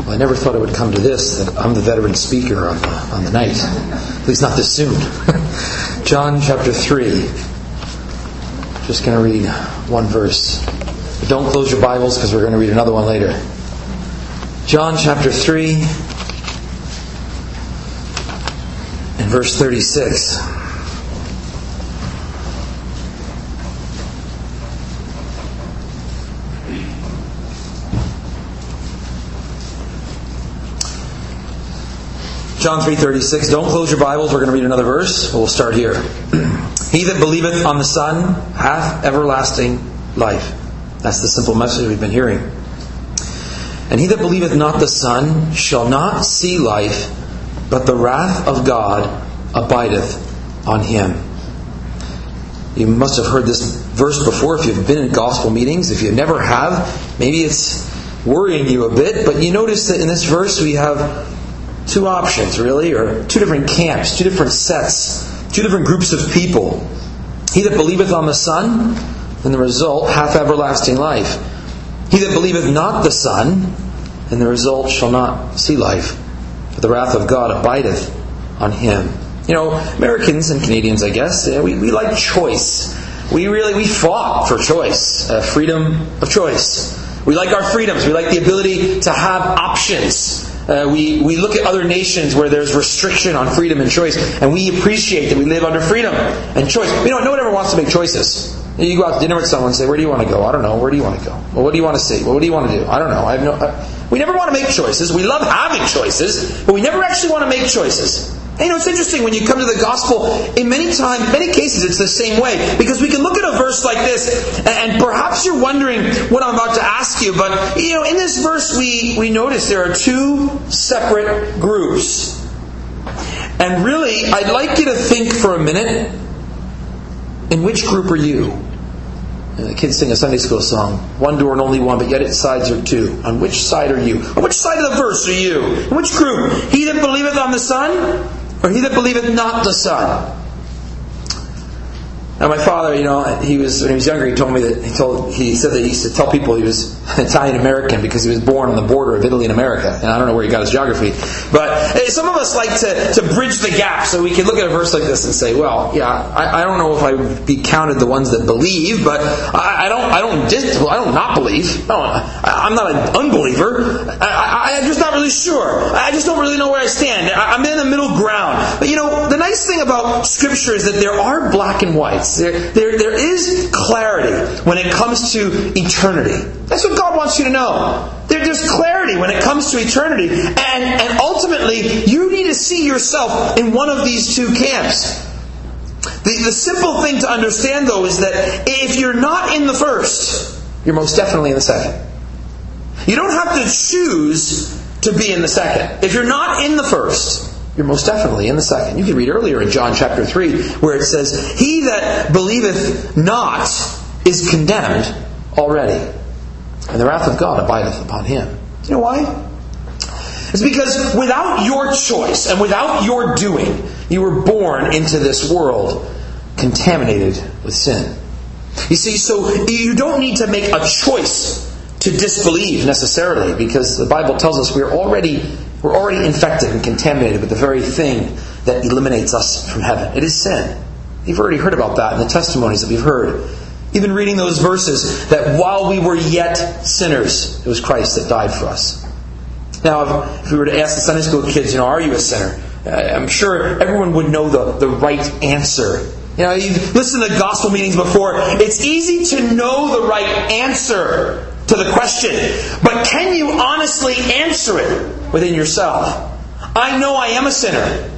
Well, I never thought it would come to this that I'm the veteran speaker on the, on the night. At least not this soon. John chapter 3. Just going to read one verse. But don't close your Bibles because we're going to read another one later. John chapter 3 and verse 36. John 3:36. Don't close your Bibles. We're going to read another verse. We'll start here. he that believeth on the Son hath everlasting life. That's the simple message we've been hearing. And he that believeth not the Son shall not see life, but the wrath of God abideth on him. You must have heard this verse before if you've been in gospel meetings. If you never have, maybe it's worrying you a bit. But you notice that in this verse we have two options, really, or two different camps, two different sets, two different groups of people. He that believeth on the Son, and the result hath everlasting life. He that believeth not the Son, and the result shall not see life, but the wrath of God abideth on him. You know, Americans and Canadians, I guess, we, we like choice. We really we fought for choice, uh, freedom of choice. We like our freedoms. We like the ability to have options. Uh, we, we look at other nations where there's restriction on freedom and choice, and we appreciate that we live under freedom and choice. We don't, no one ever wants to make choices. You go out to dinner with someone and say, Where do you want to go? I don't know. Where do you want to go? Well, what do you want to see? Well, what do you want to do? I don't know. I have no. Uh, we never want to make choices. We love having choices, but we never actually want to make choices. You know, it's interesting when you come to the gospel, in many times, many cases, it's the same way. Because we can look at a verse like this, and perhaps you're wondering what I'm about to ask you, but, you know, in this verse we, we notice there are two separate groups. And really, I'd like you to think for a minute, in which group are you? And the kids sing a Sunday school song, one door and only one, but yet its sides are two. On which side are you? On which side of the verse are you? In which group? He that believeth on the Son, or he that believeth not the Son? Now, my father, you know, he was when he was younger. He told me that he told he said that he used to tell people he was Italian American because he was born on the border of Italy and America. And I don't know where he got his geography, but eh, some of us like to, to bridge the gap so we can look at a verse like this and say, well, yeah, I, I don't know if I would be counted the ones that believe, but I, I don't, I don't, dis, I don't not believe. I, am not an unbeliever. I, am just not really sure. I just don't really know where I stand. I, I'm in the middle ground. But you know, the nice thing about Scripture is that there are black and whites. There, there, there is clarity when it comes to eternity. That's what God wants you to know. There, there's clarity when it comes to eternity. And, and ultimately, you need to see yourself in one of these two camps. The, the simple thing to understand, though, is that if you're not in the first, you're most definitely in the second. You don't have to choose to be in the second. If you're not in the first, you're most definitely in the second. You can read earlier in John chapter 3 where it says, He that believeth not is condemned already, and the wrath of God abideth upon him. Do you know why? It's because without your choice and without your doing, you were born into this world contaminated with sin. You see, so you don't need to make a choice to disbelieve necessarily, because the Bible tells us we're already we're already infected and contaminated with the very thing that eliminates us from heaven. It is sin. You've already heard about that in the testimonies that we've heard. Even reading those verses that while we were yet sinners, it was Christ that died for us. Now, if we were to ask the Sunday school kids, you know, are you a sinner? Uh, I'm sure everyone would know the, the right answer. You know, you've listened to gospel meetings before. It's easy to know the right answer to the question, but can you honestly answer it within yourself? I know I am a sinner,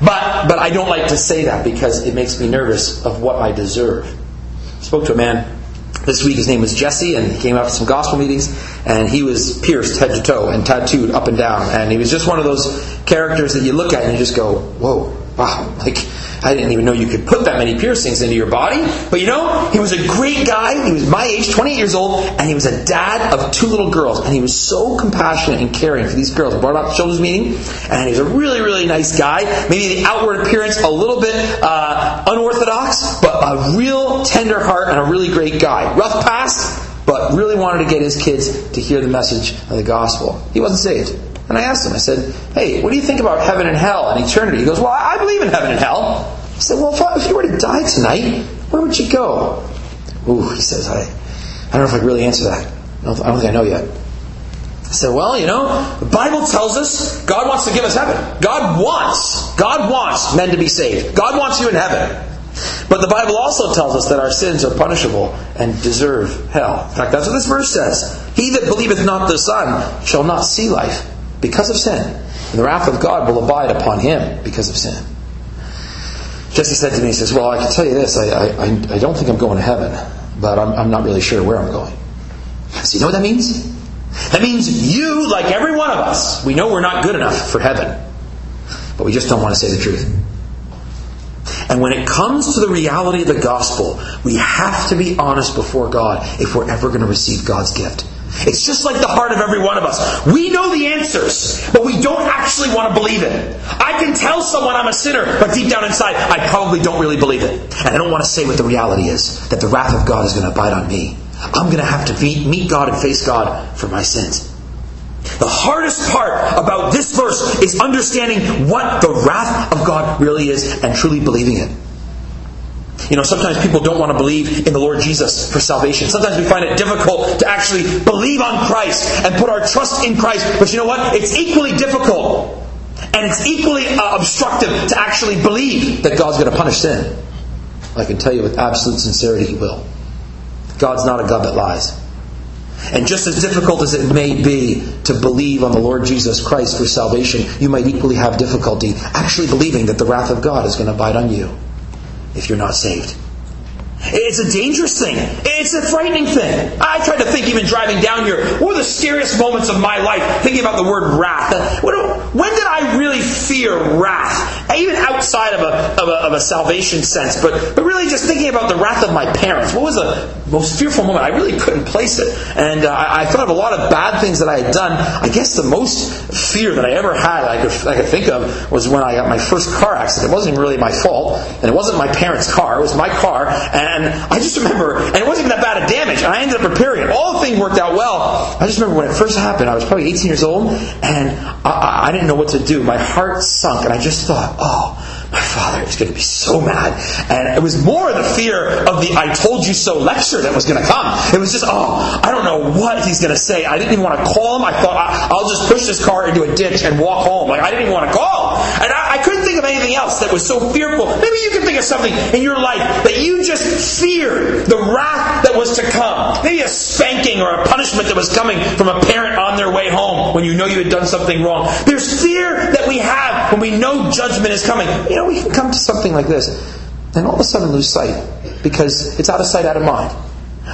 but, but I don't like to say that because it makes me nervous of what I deserve. I spoke to a man this week. His name was Jesse, and he came out to some gospel meetings, and he was pierced head to toe and tattooed up and down. And he was just one of those characters that you look at and you just go, whoa, wow, like I didn't even know you could put that many piercings into your body. But you know, he was a great guy. He was my age, 28 years old, and he was a dad of two little girls. And he was so compassionate and caring for these girls. Brought to children's meeting, and he's a really, really nice guy. Maybe the outward appearance a little bit uh, unorthodox, but a real tender heart and a really great guy. Rough past, but really wanted to get his kids to hear the message of the gospel. He wasn't saved. And I asked him, I said, hey, what do you think about heaven and hell and eternity? He goes, well, I believe in heaven and hell. I said, well, if, you were to die tonight, where would you go? Ooh, he says, I, I don't know if I can really answer that. I don't, I don't think I know yet. I said, well, you know, the Bible tells us God wants to give us heaven. God wants, God wants men to be saved. God wants you in heaven. But the Bible also tells us that our sins are punishable and deserve hell. In fact, that's what this verse says. He that believeth not the Son shall not see life because of sin. And the wrath of God will abide upon him because of sin. Jesse said to me, he says, Well, I can tell you this. I, I, I don't think I'm going to heaven, but I'm, I'm not really sure where I'm going. So you know what that means? That means you, like every one of us, we know we're not good enough for heaven, but we just don't want to say the truth. And when it comes to the reality of the gospel, we have to be honest before God if we're ever going to receive God's gift. It's just like the heart of every one of us. We know the answers, but we don't actually want to believe it. I can tell someone I'm a sinner, but deep down inside, I probably don't really believe it. And I don't want to say what the reality is that the wrath of God is going to abide on me. I'm going to have to meet, meet God and face God for my sins. The hardest part about this verse is understanding what the wrath of God really is and truly believing it. You know, sometimes people don't want to believe in the Lord Jesus for salvation. Sometimes we find it difficult to actually believe on Christ and put our trust in Christ. But you know what? It's equally difficult and it's equally uh, obstructive to actually believe that God's going to punish sin. I can tell you with absolute sincerity, He will. God's not a God that lies. And just as difficult as it may be to believe on the Lord Jesus Christ for salvation, you might equally have difficulty actually believing that the wrath of God is going to abide on you if you're not saved. It's a dangerous thing. It's a frightening thing. I tried to think, even driving down here, what were the scariest moments of my life thinking about the word wrath? When did I really fear wrath? Even outside of a, of a, of a salvation sense, but, but really just thinking about the wrath of my parents. What was the most fearful moment? I really couldn't place it. And uh, I, I thought of a lot of bad things that I had done. I guess the most fear that I ever had, I could, I could think of, was when I got my first car accident. It wasn't really my fault, and it wasn't my parents' car. It was my car. And I just remember, and it wasn't even that bad of damage. I ended up repairing it. All things worked out well. I just remember when it first happened, I was probably 18 years old, and I, I didn't know what to do. My heart sunk, and I just thought, oh, my father is going to be so mad. And it was more the fear of the I told you so lecture that was going to come. It was just, oh, I don't know what he's going to say. I didn't even want to call him. I thought, I'll just push this car into a ditch and walk home. Like, I didn't even want to call. And I, I couldn't think of anything else that was so fearful. Maybe you can think of something in your life that you just feared the wrath that was to come. Maybe a spanking or a punishment that was coming from a parent on their way home when you know you had done something wrong. There's fear that we have when we know judgment is coming. You know, we can come to something like this and all of a sudden lose sight because it's out of sight, out of mind.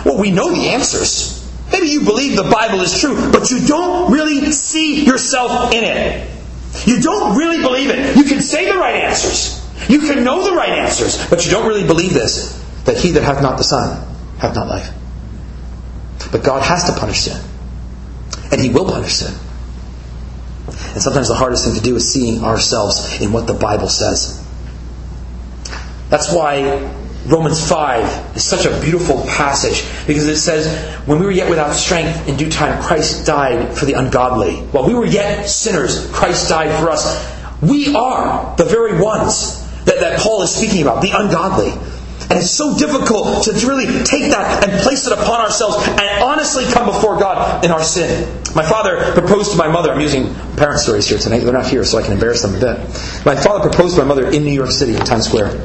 Well, we know the answers. Maybe you believe the Bible is true, but you don't really see yourself in it. You don't really believe it. You can say the right answers. You can know the right answers, but you don't really believe this that he that hath not the Son hath not life. But God has to punish sin. And he will punish sin. And sometimes the hardest thing to do is seeing ourselves in what the Bible says. That's why Romans 5 is such a beautiful passage because it says, When we were yet without strength, in due time Christ died for the ungodly. While we were yet sinners, Christ died for us. We are the very ones that, that Paul is speaking about, the ungodly. And it's so difficult to really take that and place it upon ourselves and honestly come before God in our sin. My father proposed to my mother. I'm using parent stories here tonight. They're not here, so I can embarrass them a bit. My father proposed to my mother in New York City in Times Square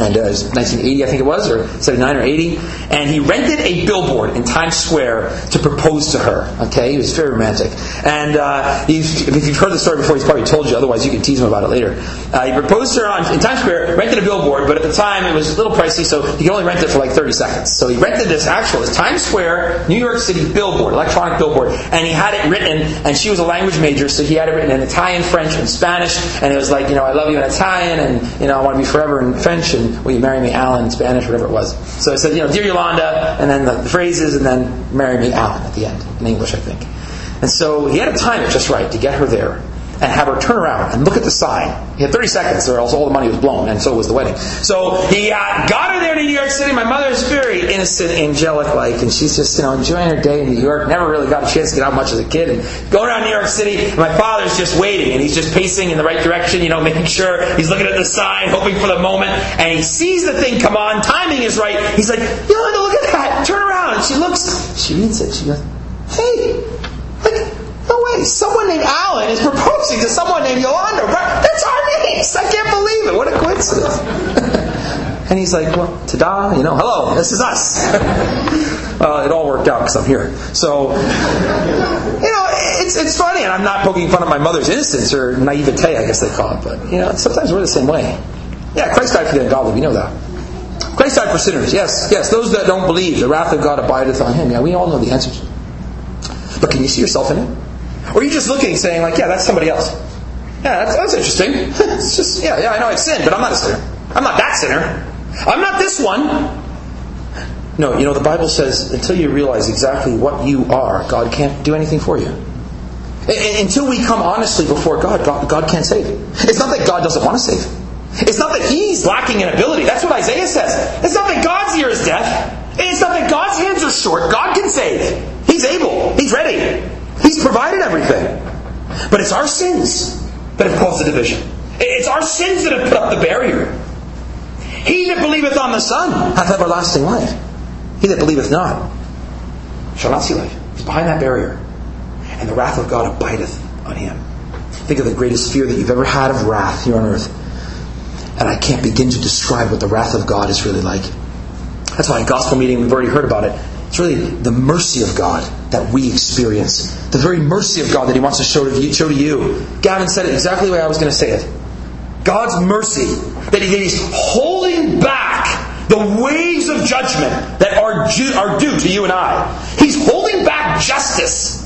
and uh, it was 1980, I think it was, or 79 or 80. And he rented a billboard in Times Square to propose to her. Okay, he was very romantic. And uh, if you've heard the story before, he's probably told you. Otherwise, you can tease him about it later. Uh, he proposed to her on, in Times Square, rented a billboard, but at the time it was a little pricey, so he could only rent it for like 30 seconds. So he rented this actual this Times Square, New York City billboard, electronic billboard, and he had it written. And she was a language major, so he had it written in Italian, French, and Spanish. And it was like, you know, I love you in Italian, and you know, I want to be forever in French, and will you marry me, Alan, in Spanish, whatever it was. So I said, you know, dear Yolanda, and then the, the phrases, and then marry me, Alan, at the end, in English, I think. And so he had to time it just right to get her there. And have her turn around and look at the sign. He had 30 seconds, or else all the money was blown, and so was the wedding. So he uh, got her there to New York City. My mother's very innocent, angelic like, and she's just you know enjoying her day in New York. Never really got a chance to get out much as a kid, and going around New York City. My father's just waiting, and he's just pacing in the right direction, you know, making sure he's looking at the sign, hoping for the moment, and he sees the thing come on. Timing is right. He's like, Yolanda, look at that. Turn around. And she looks. She reads it. She goes, Hey, like no way. Someone named Alan is proposing to someone named Yolanda. That's our names. I can't believe it. What a coincidence. and he's like, well, ta-da, you know, hello, this is us. it all worked out because I'm here. So, you know, it's, it's funny, and I'm not poking fun at my mother's innocence or naivete, I guess they call it, but, you know, sometimes we're the same way. Yeah, Christ died for the ungodly, we know that. Christ died for sinners, yes, yes. Those that don't believe, the wrath of God abideth on him. Yeah, we all know the answers. But can you see yourself in it? Or you just looking saying, like, yeah, that's somebody else? Yeah, that's, that's interesting. it's just, yeah, yeah, I know I've sinned, but I'm not a sinner. I'm not that sinner. I'm not this one. No, you know, the Bible says until you realize exactly what you are, God can't do anything for you. Until we come honestly before God, God, God can't save. It's not that God doesn't want to save. It's not that He's lacking in ability. That's what Isaiah says. It's not that God's ear is deaf. It's not that God's hands are short. God can save. He's able. He's ready. He's provided everything. But it's our sins that have caused the division. It's our sins that have put up the barrier. He that believeth on the Son hath everlasting life. He that believeth not shall not see life. He's behind that barrier. And the wrath of God abideth on him. Think of the greatest fear that you've ever had of wrath here on earth. And I can't begin to describe what the wrath of God is really like. That's why a gospel meeting, we've already heard about it. It's really the mercy of God that we experience. The very mercy of God that He wants to show to you. Show to you. Gavin said it exactly the way I was going to say it. God's mercy that He He's holding back the waves of judgment that are due, are due to you and I. He's holding back justice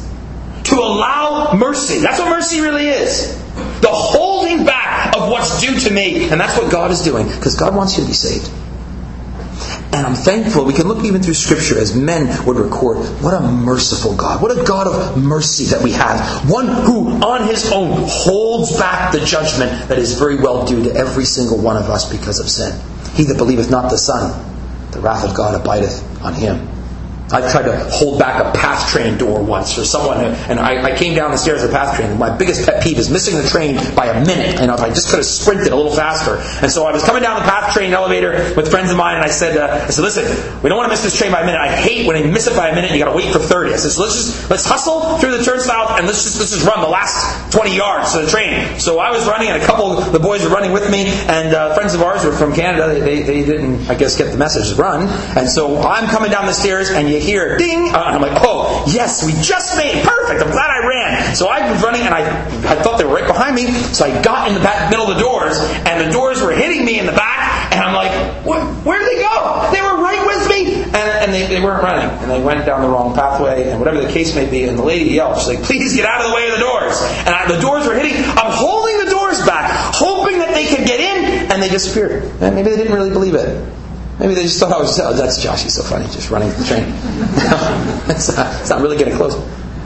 to allow mercy. That's what mercy really is. The holding back of what's due to me. And that's what God is doing because God wants you to be saved. And I'm thankful we can look even through Scripture as men would record. What a merciful God. What a God of mercy that we have. One who, on his own, holds back the judgment that is very well due to every single one of us because of sin. He that believeth not the Son, the wrath of God abideth on him. I tried to hold back a PATH train door once for someone, and I, I came down the stairs of the PATH train. And my biggest pet peeve is missing the train by a minute. If I just could have sprinted a little faster. And so I was coming down the PATH train elevator with friends of mine, and I said, uh, I said, listen, we don't want to miss this train by a minute. I hate when I miss it by a minute. and You got to wait for thirty. I said, so let's just let's hustle through the turnstile and let's just let's just run the last twenty yards to the train. So I was running, and a couple of the boys were running with me, and uh, friends of ours were from Canada. They, they, they didn't, I guess, get the message to run. And so I'm coming down the stairs, and you hear ding uh, and I'm like, oh, yes, we just made it. Perfect. I'm glad I ran. So I was running and I, I thought they were right behind me. So I got in the back, middle of the doors and the doors were hitting me in the back. And I'm like, where did they go? They were right with me. And, and they, they weren't running. And they went down the wrong pathway and whatever the case may be. And the lady yelled, she's like, please get out of the way of the doors. And I, the doors were hitting. I'm holding the doors back, hoping that they could get in. And they disappeared. And maybe they didn't really believe it. Maybe they just thought I was, oh, that's Josh, he's so funny, just running the train. it's, not, it's not really getting close.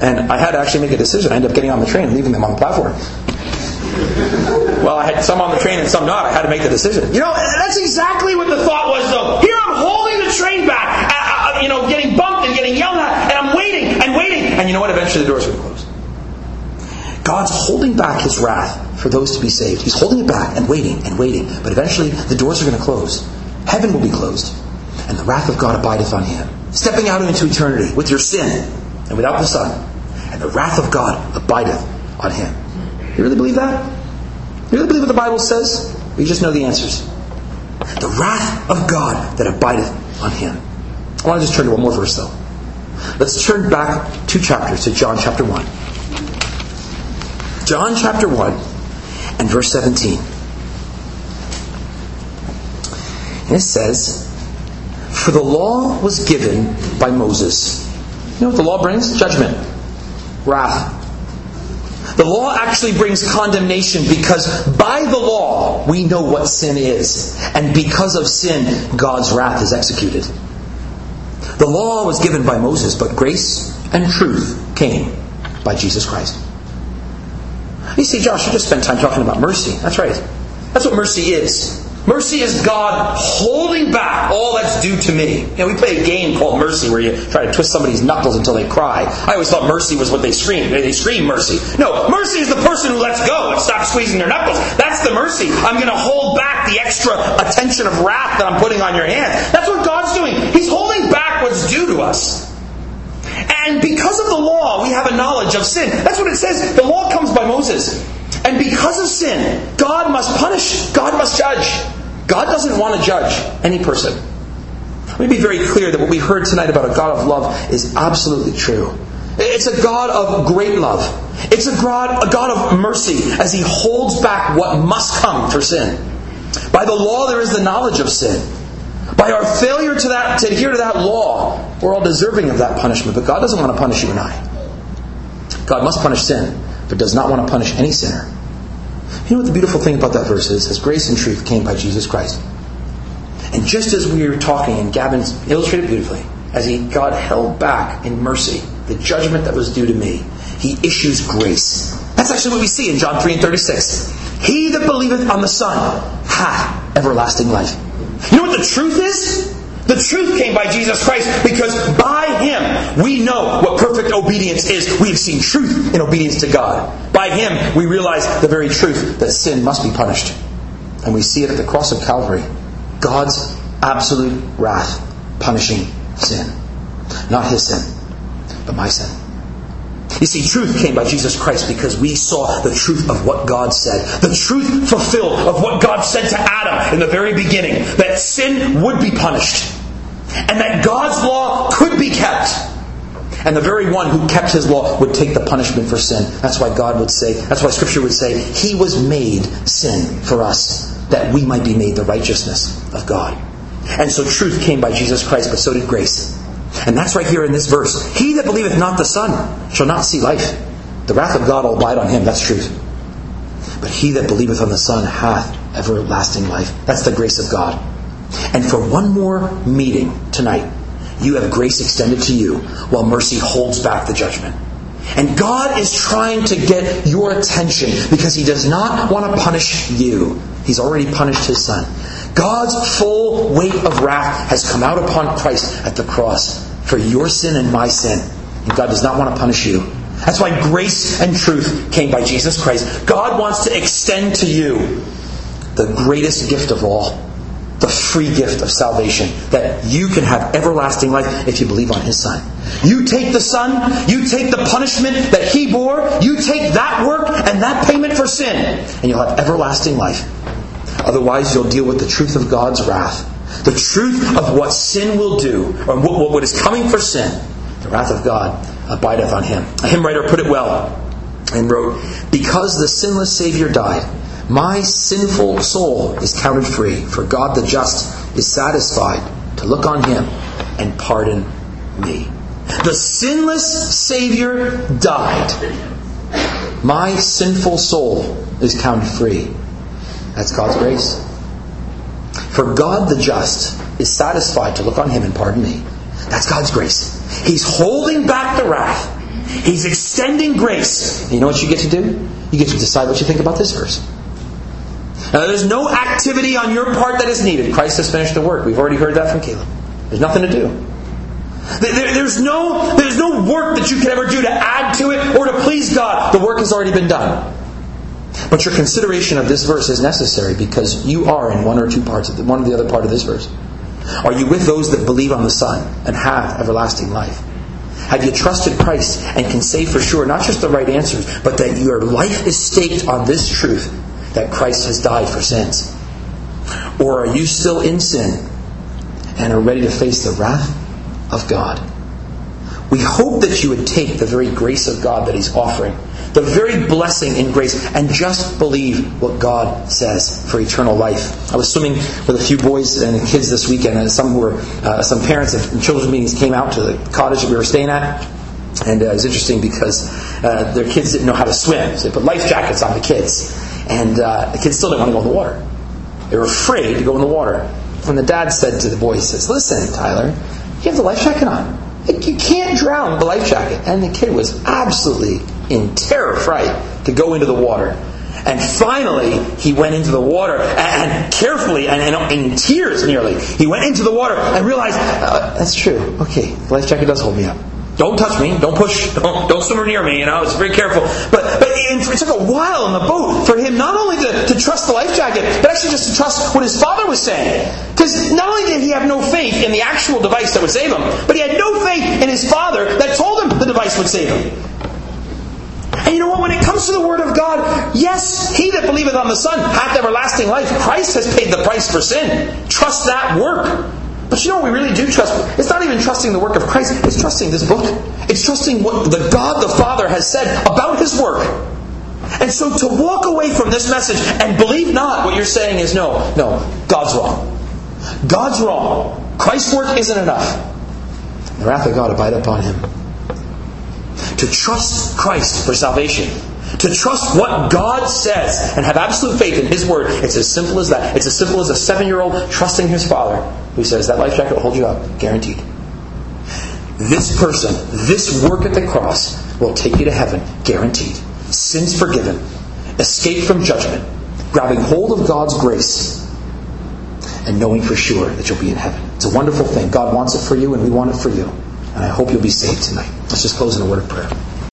And I had to actually make a decision. I ended up getting on the train and leaving them on the platform. Well, I had some on the train and some not. I had to make the decision. You know, that's exactly what the thought was, though. Here I'm holding the train back, uh, uh, you know, getting bumped and getting yelled at, and I'm waiting and waiting. And you know what? Eventually the doors are going to close. God's holding back his wrath for those to be saved. He's holding it back and waiting and waiting. But eventually the doors are going to close heaven will be closed, and the wrath of God abideth on him. Stepping out into eternity with your sin and without the Son, and the wrath of God abideth on him. You really believe that? You really believe what the Bible says? Or you just know the answers? The wrath of God that abideth on him. I want to just turn to one more verse though. Let's turn back two chapters to John chapter 1. John chapter 1 and verse 17. And it says, For the law was given by Moses. You know what the law brings? Judgment, wrath. The law actually brings condemnation because by the law we know what sin is. And because of sin, God's wrath is executed. The law was given by Moses, but grace and truth came by Jesus Christ. You see, Josh, you just spent time talking about mercy. That's right. That's what mercy is. Mercy is God holding back all that's due to me. You know, we play a game called Mercy where you try to twist somebody's knuckles until they cry. I always thought mercy was what they scream. They scream mercy. No, mercy is the person who lets go and stops squeezing their knuckles. That's the mercy. I'm going to hold back the extra attention of wrath that I'm putting on your hands. That's what God's doing. He's holding back what's due to us. And because of the law, we have a knowledge of sin. That's what it says. The law comes by Moses. And because of sin, God must punish, God must judge. God doesn't want to judge any person. Let me be very clear that what we heard tonight about a God of love is absolutely true. It's a God of great love. It's a God, a God of mercy as He holds back what must come for sin. By the law, there is the knowledge of sin. By our failure to, that, to adhere to that law, we're all deserving of that punishment. But God doesn't want to punish you and I. God must punish sin, but does not want to punish any sinner. You know what the beautiful thing about that verse is? As grace and truth came by Jesus Christ. And just as we were talking, and Gavin illustrated beautifully, as he God held back in mercy the judgment that was due to me, he issues grace. That's actually what we see in John 3 and 36. He that believeth on the Son hath everlasting life. You know what the truth is? The truth came by Jesus Christ because by Him we know what perfect obedience is. We have seen truth in obedience to God. Him we realize the very truth that sin must be punished. And we see it at the cross of Calvary. God's absolute wrath punishing sin. Not His sin, but my sin. You see, truth came by Jesus Christ because we saw the truth of what God said. The truth fulfilled of what God said to Adam in the very beginning that sin would be punished and that God's law could be kept. And the very one who kept his law would take the punishment for sin. That's why God would say, that's why Scripture would say, He was made sin for us, that we might be made the righteousness of God. And so truth came by Jesus Christ, but so did grace. And that's right here in this verse. He that believeth not the Son shall not see life. The wrath of God will abide on him. That's truth. But he that believeth on the Son hath everlasting life. That's the grace of God. And for one more meeting tonight, you have grace extended to you while mercy holds back the judgment. And God is trying to get your attention because He does not want to punish you. He's already punished His Son. God's full weight of wrath has come out upon Christ at the cross for your sin and my sin. And God does not want to punish you. That's why grace and truth came by Jesus Christ. God wants to extend to you the greatest gift of all the free gift of salvation that you can have everlasting life if you believe on his son. You take the son, you take the punishment that he bore, you take that work and that payment for sin, and you'll have everlasting life. Otherwise, you'll deal with the truth of God's wrath, the truth of what sin will do, or what is coming for sin. The wrath of God abideth on him. A hymn writer put it well and wrote, Because the sinless Savior died, my sinful soul is counted free, for God the just is satisfied to look on him and pardon me. The sinless Savior died. My sinful soul is counted free. That's God's grace. For God the just is satisfied to look on him and pardon me. That's God's grace. He's holding back the wrath. He's extending grace. You know what you get to do? You get to decide what you think about this verse. Now, there's no activity on your part that is needed. Christ has finished the work. We've already heard that from Caleb. There's nothing to do. There's no, there's no work that you can ever do to add to it or to please God. The work has already been done. But your consideration of this verse is necessary because you are in one or two parts of the, one or the other part of this verse. Are you with those that believe on the Son and have everlasting life? Have you trusted Christ and can say for sure not just the right answers, but that your life is staked on this truth that Christ has died for sins? Or are you still in sin and are ready to face the wrath of God? We hope that you would take the very grace of God that He's offering, the very blessing in grace, and just believe what God says for eternal life. I was swimming with a few boys and kids this weekend, and some were uh, some parents of children's meetings came out to the cottage that we were staying at. And uh, it was interesting because uh, their kids didn't know how to swim, so they put life jackets on the kids. And uh, the kids still didn't want to go in the water. They were afraid to go in the water. And the dad said to the boy, he says, Listen, Tyler, you have the life jacket on. You can't drown with the life jacket. And the kid was absolutely in terror, fright, to go into the water. And finally, he went into the water and, carefully and, and, in tears nearly, he went into the water and realized, uh, that's true. Okay, the life jacket does hold me up. Don't touch me. Don't push. Don't, don't swim near me. You know, I was very careful. But, but it, took a while in the boat for him not only to, to trust the life jacket, but actually just to trust what his father was saying. Because not only did he have no faith in the actual device that would save him, but he had no faith in his father that told him the device would save him. And you know what? When it comes to the Word of God, yes, he that believeth on the Son hath everlasting life. Christ has paid the price for sin. Trust that work. But you know what we really do trust? It's not even trusting the work of Christ, it's trusting this book. It's trusting what the God the Father has said about his work. And so to walk away from this message and believe not what you're saying is no, no, God's wrong. God's wrong. Christ's work isn't enough. The wrath of God abide upon him. To trust Christ for salvation to trust what God says and have absolute faith in His Word. It's as simple as that. It's as simple as a seven year old trusting his father who says, That life jacket will hold you up, guaranteed. This person, this work at the cross, will take you to heaven, guaranteed. Sins forgiven, escape from judgment, grabbing hold of God's grace, and knowing for sure that you'll be in heaven. It's a wonderful thing. God wants it for you, and we want it for you. And I hope you'll be saved tonight. Let's just close in a word of prayer.